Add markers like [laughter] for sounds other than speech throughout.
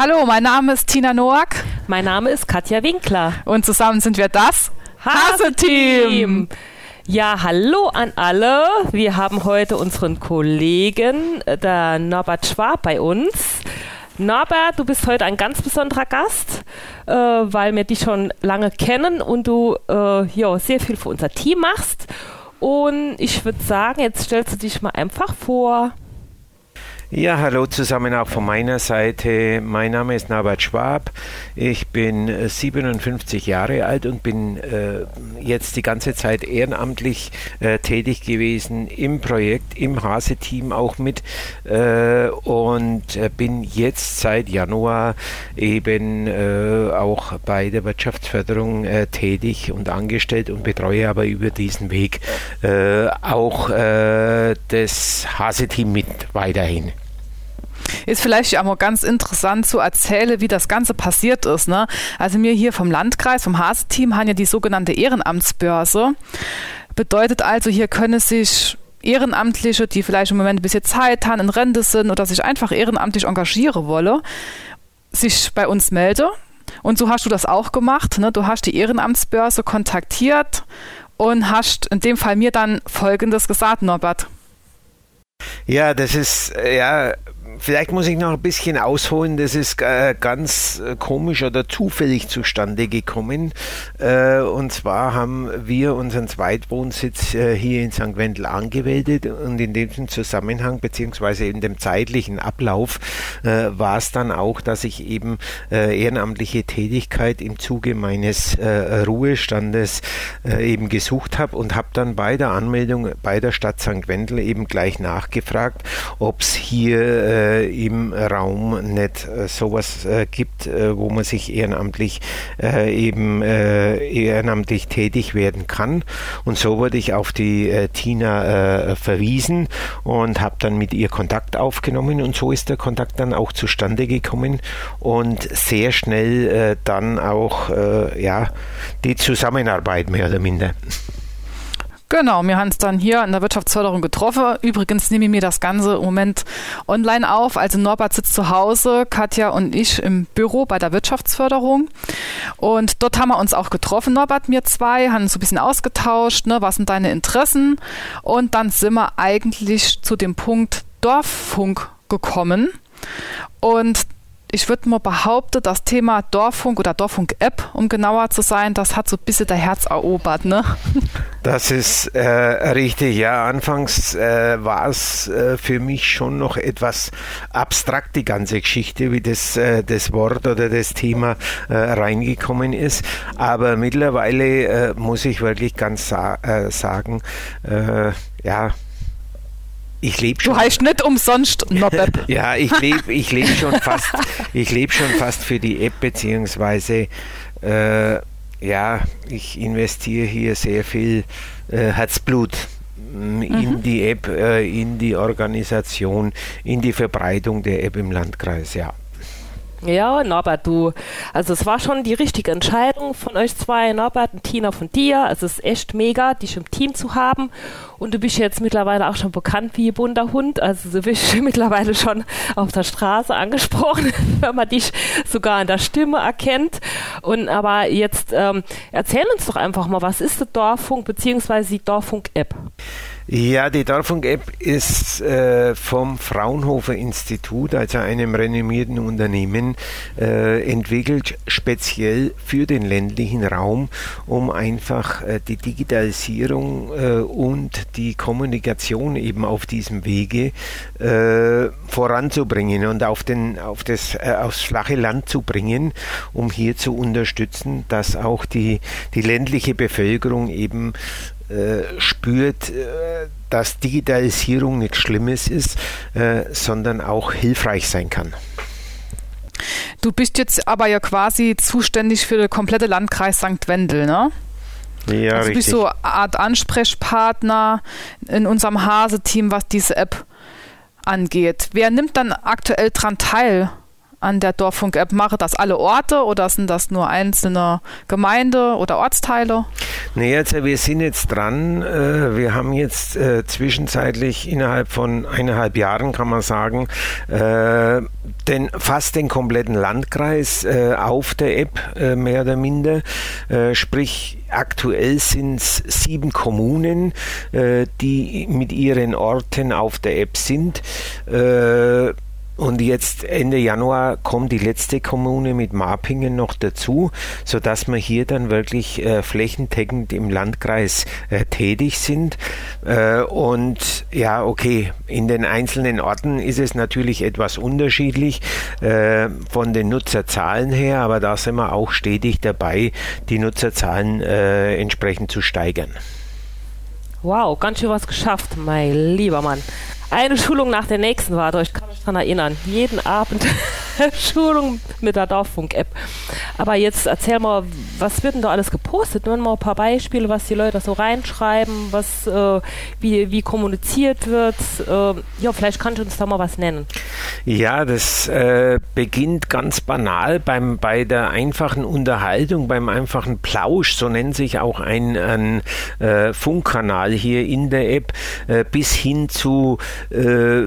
Hallo, mein Name ist Tina Noack. Mein Name ist Katja Winkler. Und zusammen sind wir das Hase-Team. Ja, hallo an alle. Wir haben heute unseren Kollegen, äh, der Norbert Schwab, bei uns. Norbert, du bist heute ein ganz besonderer Gast, äh, weil wir dich schon lange kennen und du äh, ja, sehr viel für unser Team machst. Und ich würde sagen, jetzt stellst du dich mal einfach vor. Ja, hallo zusammen auch von meiner Seite. Mein Name ist Norbert Schwab. Ich bin 57 äh, Jahre alt und bin äh, jetzt die ganze Zeit ehrenamtlich äh, tätig gewesen im Projekt, im Hase-Team auch mit äh, und äh, bin jetzt seit Januar eben äh, auch bei der Wirtschaftsförderung tätig und angestellt und betreue aber über diesen Weg auch das Hase-Team mit weiterhin. Ist vielleicht auch mal ganz interessant zu erzählen, wie das Ganze passiert ist. Ne? Also wir hier vom Landkreis, vom Hase-Team, haben ja die sogenannte Ehrenamtsbörse. Bedeutet also, hier können sich Ehrenamtliche, die vielleicht im Moment ein bisschen Zeit haben, in Rente sind oder sich einfach ehrenamtlich engagieren wollen, sich bei uns melden. Und so hast du das auch gemacht. Ne? Du hast die Ehrenamtsbörse kontaktiert und hast in dem Fall mir dann Folgendes gesagt, Norbert. Ja, das ist ja Vielleicht muss ich noch ein bisschen ausholen. Das ist äh, ganz äh, komisch oder zufällig zustande gekommen. Äh, und zwar haben wir unseren Zweitwohnsitz hier in St. Wendel angemeldet und in dem Zusammenhang beziehungsweise in dem zeitlichen Ablauf war es dann auch, dass ich eben ehrenamtliche Tätigkeit im Zuge meines Ruhestandes eben gesucht habe und habe dann bei der Anmeldung bei der Stadt St. Wendel eben gleich nachgefragt, ob es hier im Raum nicht äh, sowas äh, gibt, äh, wo man sich ehrenamtlich äh, eben äh, ehrenamtlich tätig werden kann. Und so wurde ich auf die Tina verwiesen und habe dann mit ihr Kontakt aufgenommen und so ist der Kontakt dann auch zustande gekommen und sehr schnell dann auch ja die Zusammenarbeit mehr oder minder. Genau, wir haben es dann hier in der Wirtschaftsförderung getroffen. Übrigens nehme ich mir das Ganze im Moment online auf. Also Norbert sitzt zu Hause, Katja und ich im Büro bei der Wirtschaftsförderung. Und dort haben wir uns auch getroffen, Norbert, mir zwei, haben uns so ein bisschen ausgetauscht, ne, was sind deine Interessen? Und dann sind wir eigentlich zu dem Punkt Dorffunk gekommen. Und ich würde mal behaupten, das Thema Dorffunk oder Dorffunk-App, um genauer zu sein, das hat so ein bisschen der Herz erobert, ne? [laughs] Das ist äh, richtig, ja. Anfangs äh, war es äh, für mich schon noch etwas abstrakt, die ganze Geschichte, wie das, äh, das Wort oder das Thema äh, reingekommen ist. Aber mittlerweile äh, muss ich wirklich ganz sa sagen, ja, ich lebe schon. Du heißt nicht umsonst Nobeb. [laughs] ja, ich lebe ich leb schon fast, ich lebe schon fast für die App, beziehungsweise äh, ja, ich investiere hier sehr viel äh, Herzblut in mhm. die App, äh, in die Organisation, in die Verbreitung der App im Landkreis, ja. Ja, Norbert, du, also es war schon die richtige Entscheidung von euch zwei, Norbert und Tina von dir. Also es ist echt mega, dich im Team zu haben. Und du bist jetzt mittlerweile auch schon bekannt wie bunter Hund. Also du bist [laughs] mittlerweile schon auf der Straße angesprochen, [laughs] wenn man dich sogar in der Stimme erkennt. Und aber jetzt ähm, erzähl uns doch einfach mal, was ist der Dorffunk beziehungsweise die Dorffunk-App? Ja, die Dorfunk-App ist äh, vom Fraunhofer Institut, also einem renommierten Unternehmen, äh, entwickelt, speziell für den ländlichen Raum, um einfach äh, die Digitalisierung äh, und die Kommunikation eben auf diesem Wege äh, voranzubringen und auf, den, auf das, äh, aufs flache Land zu bringen, um hier zu unterstützen, dass auch die, die ländliche Bevölkerung eben äh, spürt, äh, dass Digitalisierung nichts Schlimmes ist, äh, sondern auch hilfreich sein kann. Du bist jetzt aber ja quasi zuständig für den komplette Landkreis St. Wendel, ne? Ja, also richtig. Du bist so eine Art Ansprechpartner in unserem Hase-Team, was diese App angeht. Wer nimmt dann aktuell daran teil an der Dorffunk-App? Machen das alle Orte oder sind das nur einzelne Gemeinde oder Ortsteile? Nee, also wir sind jetzt dran. Äh, wir haben jetzt äh, zwischenzeitlich innerhalb von eineinhalb Jahren, kann man sagen, äh, den, fast den kompletten Landkreis auf der App, mehr oder minder. Sprich, aktuell sind es sieben Kommunen, die mit ihren Orten auf der App sind. Und jetzt Ende Januar kommt die letzte Kommune mit Marpingen noch dazu, sodass wir hier dann wirklich äh, flächendeckend im Landkreis äh, tätig sind. Äh, und ja, okay, in den einzelnen Orten ist es natürlich etwas unterschiedlich äh, von den Nutzerzahlen her, aber da sind wir auch stetig dabei, die Nutzerzahlen äh, entsprechend zu steigern. Wow, ganz schön was geschafft, mein lieber Mann eine Schulung nach der nächsten war da. Ich kann daran erinnern. Jeden Abend [laughs] Schulung mit der Dorffunk-App. Aber jetzt erzähl mal, was wird denn da alles gepostet? Nur mal ein paar Beispiele, was die Leute so reinschreiben, was, äh, wie, wie kommuniziert wird. Äh, ja, vielleicht kannst du uns da mal was nennen. Ja, das äh, beginnt ganz banal beim, bei der einfachen Unterhaltung, beim einfachen Plausch, so nennt sich auch ein, ein äh, Funkkanal hier in der App, äh, bis hin zu äh,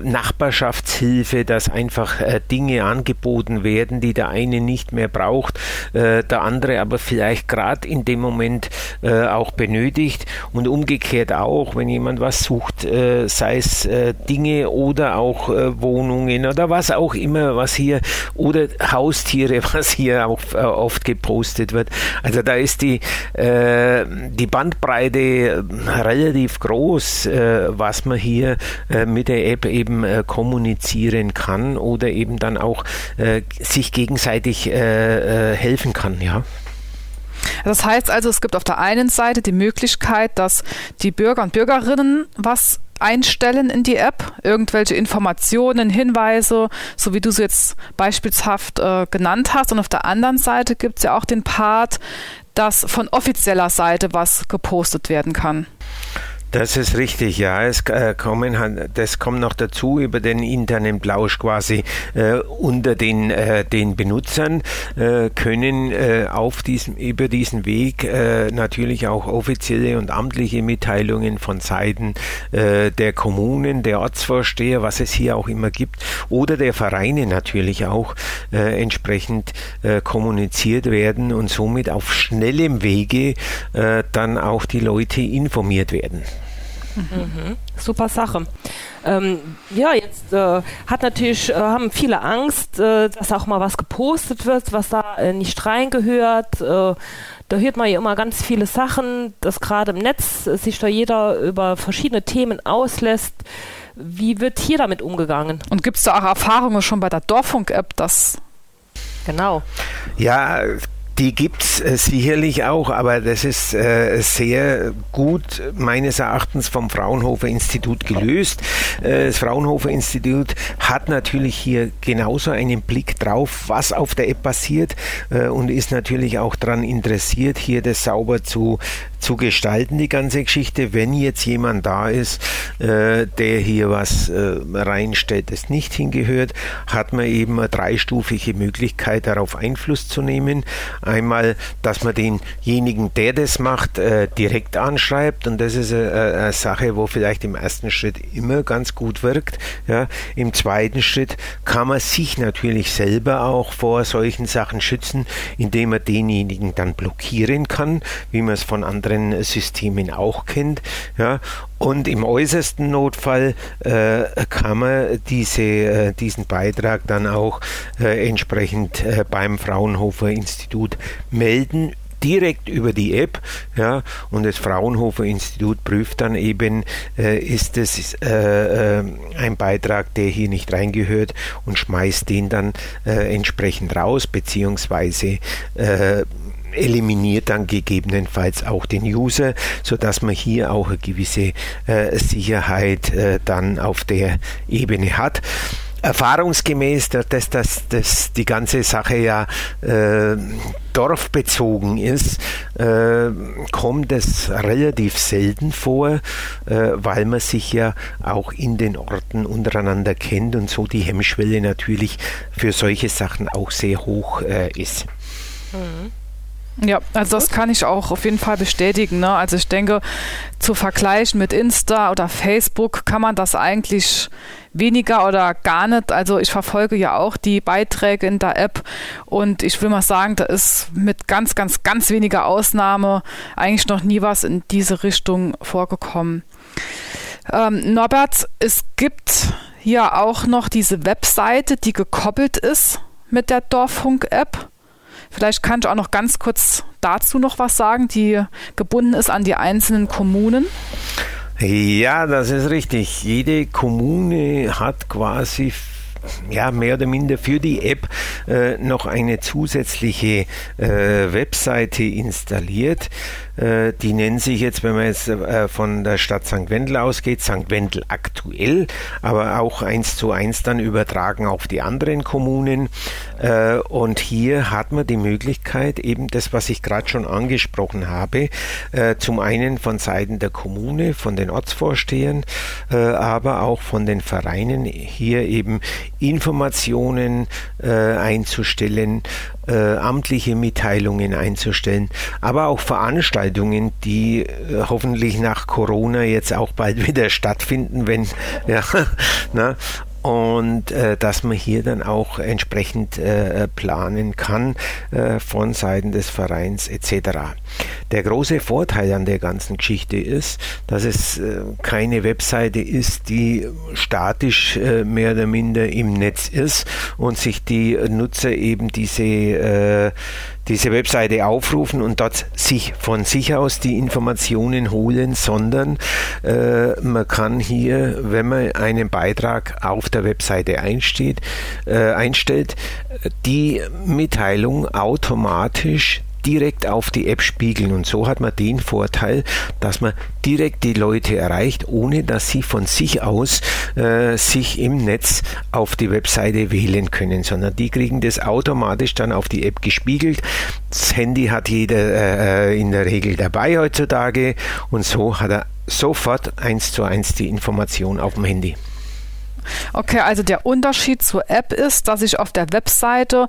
Nachbarschaftshilfe, dass einfach Dinge angeboten angeboten werden, die der eine nicht mehr braucht, äh, der andere aber vielleicht gerade in dem Moment äh, auch benötigt und umgekehrt auch, wenn jemand was sucht, äh, sei es äh, Dinge oder auch äh, Wohnungen oder was auch immer, was hier oder Haustiere, [laughs] was hier auch äh, oft gepostet wird. Also da ist die, die Bandbreite relativ groß, was man hier mit der App eben kommunizieren kann oder eben dann auch äh, sich gegenseitig äh, äh, helfen kann, ja. Das heißt also, es gibt auf der einen Seite die Möglichkeit, dass die Bürger und Bürgerinnen was einstellen in die App, irgendwelche Informationen, Hinweise, so wie du es jetzt beispielshaft äh, genannt hast. Und auf der anderen Seite gibt es ja auch den Part, dass von offizieller Seite was gepostet werden kann. Das ist richtig, ja. Es äh, kommen, das kommt noch dazu über den internen Plausch quasi äh, unter den, äh, den Benutzern äh, können äh, auf diesem, über diesen Weg äh, natürlich auch offizielle und amtliche Mitteilungen von Seiten der Kommunen, der Ortsvorsteher, was es hier auch immer gibt, oder der Vereine natürlich auch entsprechend kommuniziert werden und somit auf schnellem Wege dann auch die Leute informiert werden. Mhm. Super Sache. Ähm, ja, jetzt äh, hat natürlich, äh, haben viele Angst, äh, dass auch mal was gepostet wird, was da äh, nicht reingehört. Äh, da hört man ja immer ganz viele Sachen, dass gerade im Netz sich da jeder über verschiedene Themen auslässt. Wie wird hier damit umgegangen? Und gibt es da auch Erfahrungen schon bei der Dorffunk-App, dass Genau. Ja, die gibt es äh, sicherlich auch, aber das ist äh, sehr gut meines Erachtens vom Fraunhofer Institut gelöst. Äh, das Fraunhofer Institut hat natürlich hier genauso einen Blick drauf, was auf der App passiert äh, und ist natürlich auch daran interessiert, hier das sauber zu, zu gestalten, die ganze Geschichte. Wenn jetzt jemand da ist, äh, der hier was äh, reinstellt, das nicht hingehört, hat man eben eine dreistufige Möglichkeit, darauf Einfluss zu nehmen Einmal, dass man denjenigen, der das macht, äh, direkt anschreibt und das ist eine, eine, Sache, wo vielleicht im ersten Schritt immer ganz gut wirkt. Ja. Im zweiten Schritt kann man sich natürlich selber auch vor solchen Sachen schützen, indem man denjenigen dann blockieren kann, wie man es von anderen Systemen auch kennt. Ja. Und im äußersten Notfall äh, kann man diese, äh, diesen Beitrag dann auch äh, entsprechend äh, beim Fraunhofer Institut melden direkt über die App, ja, und das Fraunhofer Institut prüft dann eben, äh, ist es äh, äh, ein Beitrag, der hier nicht reingehört und schmeißt den dann äh, entsprechend raus, beziehungsweise eliminiert dann gegebenenfalls auch den User, sodass man hier auch eine gewisse äh, Sicherheit äh, dann auf der Ebene hat. erfahrungsgemäß, dass, dass, dass die ganze Sache ja äh, dorfbezogen ist, äh, kommt es relativ selten vor, äh, weil man sich ja auch in den Orten untereinander kennt und so die Hemmschwelle natürlich für solche Sachen auch sehr hoch äh, ist. Mhm. Ja, also das kann ich auch auf jeden Fall bestätigen. Ne? Also ich denke, zu vergleichen mit Insta oder Facebook kann man das eigentlich weniger oder gar nicht. Also ich verfolge ja auch die Beiträge in der App und ich will mal sagen, da ist mit ganz, ganz, ganz weniger Ausnahme eigentlich noch nie was in diese Richtung vorgekommen. Ähm, Norbert, es gibt hier auch noch diese Webseite, die gekoppelt ist mit der Dorffunk-App. Vielleicht kannst du auch noch ganz kurz dazu noch was sagen, die gebunden ist an die einzelnen Kommunen. Ja, das ist richtig. Jede Kommune hat quasi ja, mehr oder minder für die App äh, noch eine zusätzliche äh, Webseite installiert. Äh, die nennen sich jetzt, wenn man jetzt äh, von der Stadt St. Wendel ausgeht, St. Wendel aktuell, aber auch eins zu eins dann übertragen auf die anderen Kommunen. Äh, und hier hat man die Möglichkeit, eben das, was ich gerade schon angesprochen habe, zum einen von Seiten der Kommune, von den Ortsvorstehern, aber auch von den Vereinen hier eben Informationen einzustellen, amtliche Mitteilungen einzustellen, aber auch Veranstaltungen Veranstaltungen, die äh, hoffentlich nach Corona jetzt auch bald [laughs] wieder stattfinden, wenn ja, [laughs] na, und äh, dass man hier dann auch entsprechend äh, planen kann äh, von Seiten des Vereins etc. Der große Vorteil an der ganzen Geschichte ist, dass es äh, keine Webseite ist, die statisch äh, mehr oder minder im Netz ist und sich die Nutzer eben diese äh, diese Webseite aufrufen und dort sich von sich aus die Informationen holen, sondern äh, man kann hier, wenn man einen Beitrag auf der Webseite einsteht, äh, einstellt, die Mitteilung automatisch direkt auf die App spiegeln. Und so hat man den Vorteil, dass man direkt die Leute erreicht, ohne dass sie von sich aus äh, sich im Netz auf die Webseite wählen können, sondern die kriegen das automatisch dann auf die App gespiegelt. Das Handy hat jeder äh, in der Regel dabei heutzutage und so hat er sofort eins zu eins die Information auf dem Handy. Okay, also der Unterschied zur App ist, dass ich auf der Webseite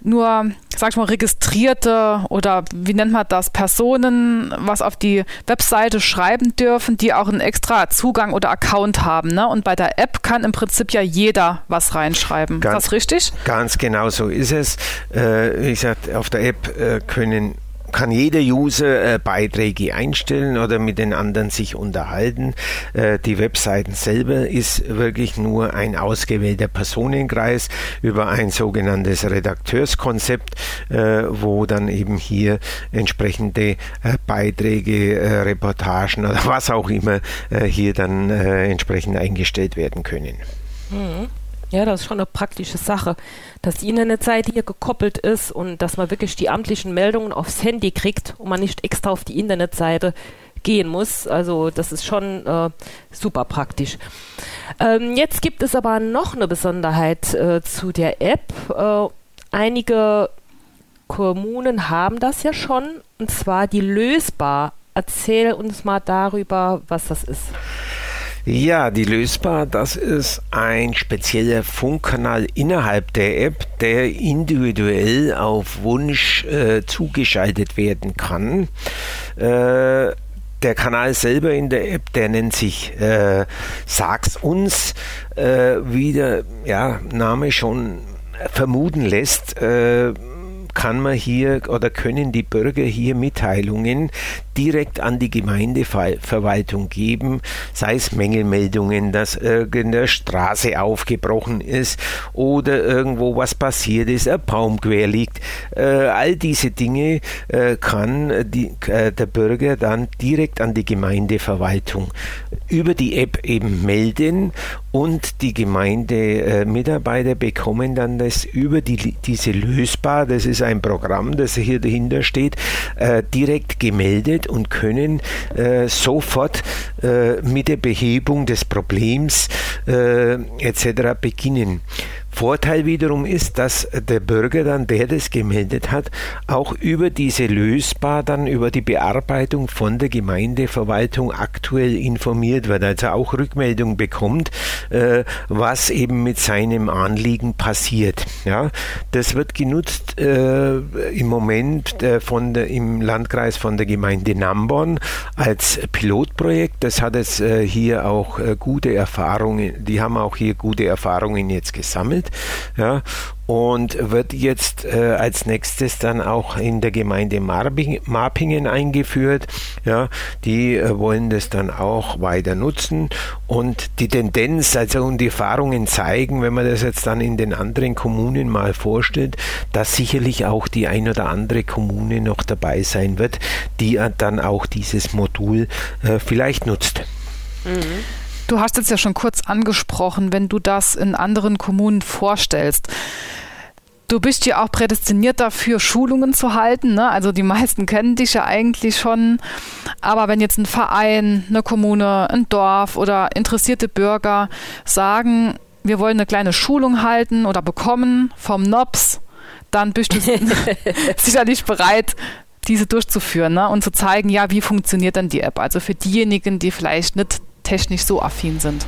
nur, sag ich mal, registrierte oder wie nennt man das, Personen was auf die Webseite schreiben dürfen, die auch einen extra Zugang oder Account haben. Ne? Und bei der App kann im Prinzip ja jeder was reinschreiben. Ganz, ist das richtig? Ganz genau so ist es. Äh, wie gesagt, auf der App äh, können kann jeder User äh, Beiträge einstellen oder mit den anderen sich unterhalten. Äh, die Webseiten selber ist wirklich nur ein ausgewählter Personenkreis über ein sogenanntes Redakteurskonzept, äh, wo dann eben hier entsprechende äh, Beiträge, äh, Reportagen oder [laughs] was auch immer äh, hier dann entsprechend eingestellt werden können. Mhm. Ja, das ist schon eine praktische Sache, dass die Internetseite hier gekoppelt ist und dass man wirklich die amtlichen Meldungen aufs Handy kriegt und man nicht extra auf die Internetseite gehen muss. Also das ist schon äh, super praktisch. Ähm, jetzt gibt es aber noch eine Besonderheit äh, zu der App. Äh, einige Kommunen haben das ja schon, und zwar die lösbar. Erzähl uns mal darüber, was das ist. Ja, die Lösbar, das ist ein spezieller Funkkanal innerhalb der App, der individuell auf Wunsch äh, zugeschaltet werden kann. Äh, der Kanal selber in der App, der nennt sich äh, Sag's uns, äh, wie der ja, Name schon vermuten lässt. Äh, kann man hier oder können die Bürger hier Mitteilungen direkt an die Gemeindeverwaltung geben, sei es Mängelmeldungen, dass irgendeine Straße aufgebrochen ist oder irgendwo was passiert ist, ein Baum quer liegt. Äh, all diese Dinge äh, kann äh, der Bürger dann direkt an die Gemeindeverwaltung über die App eben melden und die Gemeindemitarbeiter bekommen dann das über die, diese lösbar, das ist ein Programm, das hier dahinter steht, direkt gemeldet und können äh, sofort äh, mit der Behebung des Problems äh, etc. beginnen. Vorteil wiederum ist, dass der Bürger dann, der das gemeldet hat, auch über diese lösbar dann über die Bearbeitung von der Gemeindeverwaltung aktuell informiert wird, also auch Rückmeldung bekommt, äh, was eben mit seinem Anliegen passiert. Ja, das wird genutzt äh, im Moment äh, von der, im Landkreis von der Gemeinde Nambon als Pilotprojekt. Das hat es äh, hier auch äh, gute Erfahrungen, die haben auch hier gute Erfahrungen jetzt gesammelt ja, und wird jetzt äh, als nächstes dann auch in der Gemeinde Marping, Marpingen eingeführt. Ja, die äh, wollen das dann auch weiter nutzen und die Tendenz, also und die Erfahrungen zeigen, wenn man das jetzt dann in den anderen Kommunen mal vorstellt, dass sicherlich auch die ein oder andere Kommune noch dabei sein wird, die dann auch dieses Modul äh, vielleicht nutzt. Mhm. Du hast jetzt ja schon kurz angesprochen, wenn du das in anderen Kommunen vorstellst. Du bist ja auch prädestiniert dafür, Schulungen zu halten. Ne? Also die meisten kennen dich ja eigentlich schon. Aber wenn jetzt ein Verein, eine Kommune, ein Dorf oder interessierte Bürger sagen, wir wollen eine kleine Schulung halten oder bekommen vom NOPS, dann bist du [laughs] sicherlich bereit, diese durchzuführen ne? und zu zeigen, ja, wie funktioniert denn die App? Also für diejenigen, die vielleicht nicht technisch so affin sind.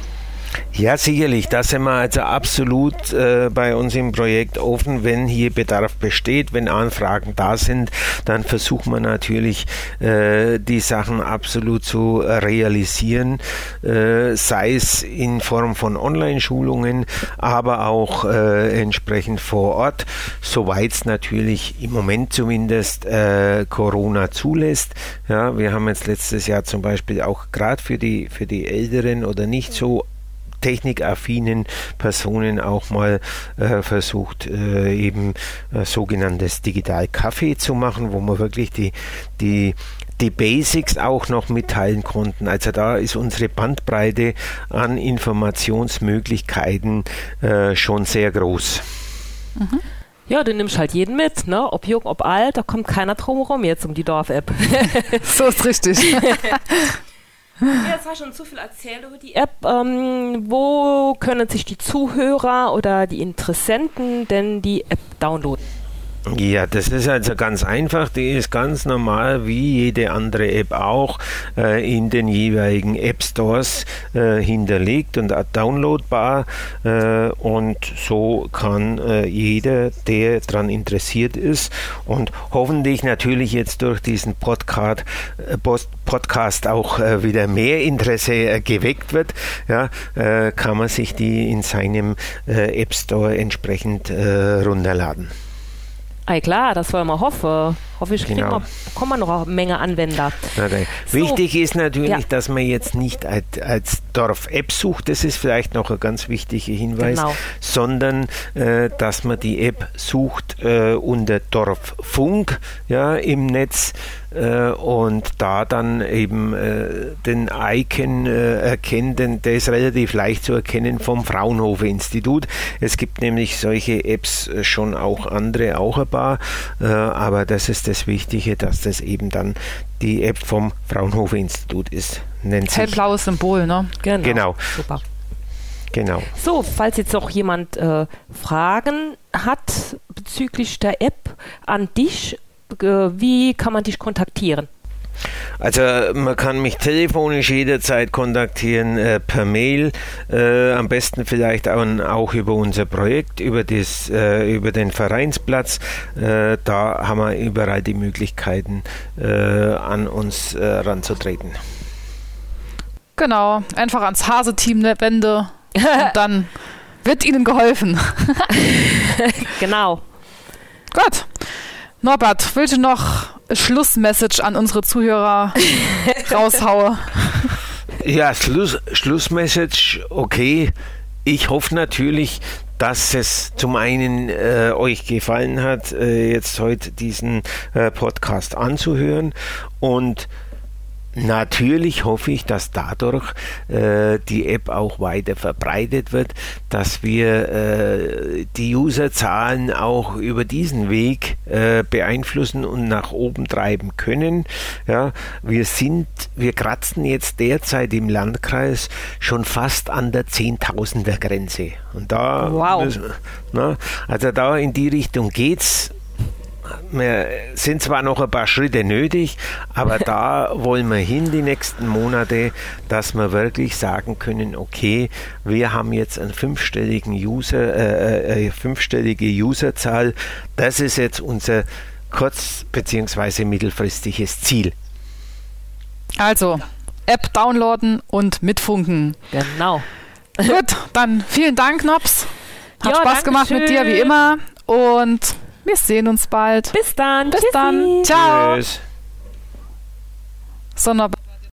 Ja, sicherlich. Da sind wir also absolut äh, bei uns im Projekt offen. Wenn hier Bedarf besteht, wenn Anfragen da sind, dann versuchen wir natürlich, äh, die Sachen absolut zu realisieren, äh, sei es in Form von Online-Schulungen, aber auch äh, entsprechend vor Ort, soweit es natürlich im Moment zumindest äh, Corona zulässt. Ja, wir haben jetzt letztes Jahr zum Beispiel auch gerade für die, für die Älteren oder nicht so technikaffinen Personen auch mal äh, versucht, äh, eben äh, sogenanntes Digital-Kaffee zu machen, wo man wirklich die, die die Basics auch noch mitteilen konnten. Also da ist unsere Bandbreite an Informationsmöglichkeiten äh, schon sehr groß. Mhm. Ja, du nimmst halt jeden mit, ne? Ob jung, ob alt, da kommt keiner drum herum jetzt um die Dorf-App. [laughs] so ist richtig. [laughs] Ja, hast du schon zu viel erzählt über die App. Ähm, wo können sich die Zuhörer oder die Interessenten denn die App downloaden? Ja, das ist also ganz einfach. Die ist ganz normal wie jede andere App auch äh, in den jeweiligen App Stores äh, hinterlegt und downloadbar. Äh, und so kann äh, jeder, der daran interessiert ist und hoffentlich natürlich jetzt durch diesen Podcast, äh, Podcast auch äh, wieder mehr Interesse geweckt wird, ja, kann man sich die in seinem App Store entsprechend runterladen. Ei klar, das wollen wir hoffen. Hoffe ich, genau. wir, kommen wir noch eine Menge Anwender. Okay. So. Wichtig ist natürlich, ja. dass man jetzt nicht als, als Dorf-App sucht, das ist vielleicht noch ein ganz wichtiger Hinweis, genau. sondern äh, dass man die App sucht äh, unter Dorffunk ja, im Netz äh, und da dann eben äh, den Icon äh, erkennt, denn der ist relativ leicht zu erkennen vom Fraunhofer Institut. Es gibt nämlich solche Apps schon auch andere, auch ein paar, aber das ist das Wichtige, dass das eben dann die App vom Fraunhofer Institut ist. Nennt Hellblaues Symbol, ne? Genau. genau. Super. Genau. So, falls jetzt noch jemand äh, Fragen hat bezüglich der App an dich wie kann man dich kontaktieren? Also man kann mich telefonisch jederzeit kontaktieren, äh, per Mail, äh, am besten vielleicht auch, auch, über unser Projekt, über, das, äh, über den Vereinsplatz. Äh, da haben wir überall die Möglichkeiten, äh, an uns äh, ranzutreten. Genau, einfach ans Hase-Team der Wende und [laughs] dann wird Ihnen geholfen. [laughs] genau. Gut. Norbert, willst du noch Schlussmessage an unsere Zuhörer [laughs] raushauen? Ja, Schluss, Schlussmessage, okay. Ich hoffe natürlich, dass es zum einen äh, euch gefallen hat, äh, jetzt heute diesen äh, Podcast anzuhören und Natürlich hoffe ich, dass dadurch äh, die App auch weiter verbreitet wird, dass wir äh, die Userzahlen auch über diesen Weg äh, beeinflussen und nach oben treiben können. Ja, wir sind, wir kratzen jetzt derzeit im Landkreis schon fast an der Zehntausender Grenze. Und da, wow. müssen, na, also da in die Richtung geht's wir sind zwar noch ein paar Schritte nötig, aber [laughs] da wollen wir hin die nächsten Monate, dass wir wirklich sagen können, okay, wir haben jetzt einen fünfstelligen User, äh, äh, fünfstellige Userzahl. Das ist jetzt unser kurz- bzw. mittelfristiges Ziel. Also, App downloaden und mitfunken. Genau. Gut, dann vielen Dank, Nops. Hat Ja, Spaß gemacht mit dir, wie immer. Und wir sehen uns bald. Bis dann. Bis Tschüssi. dann. Ciao. Tschüss. Sonderbar.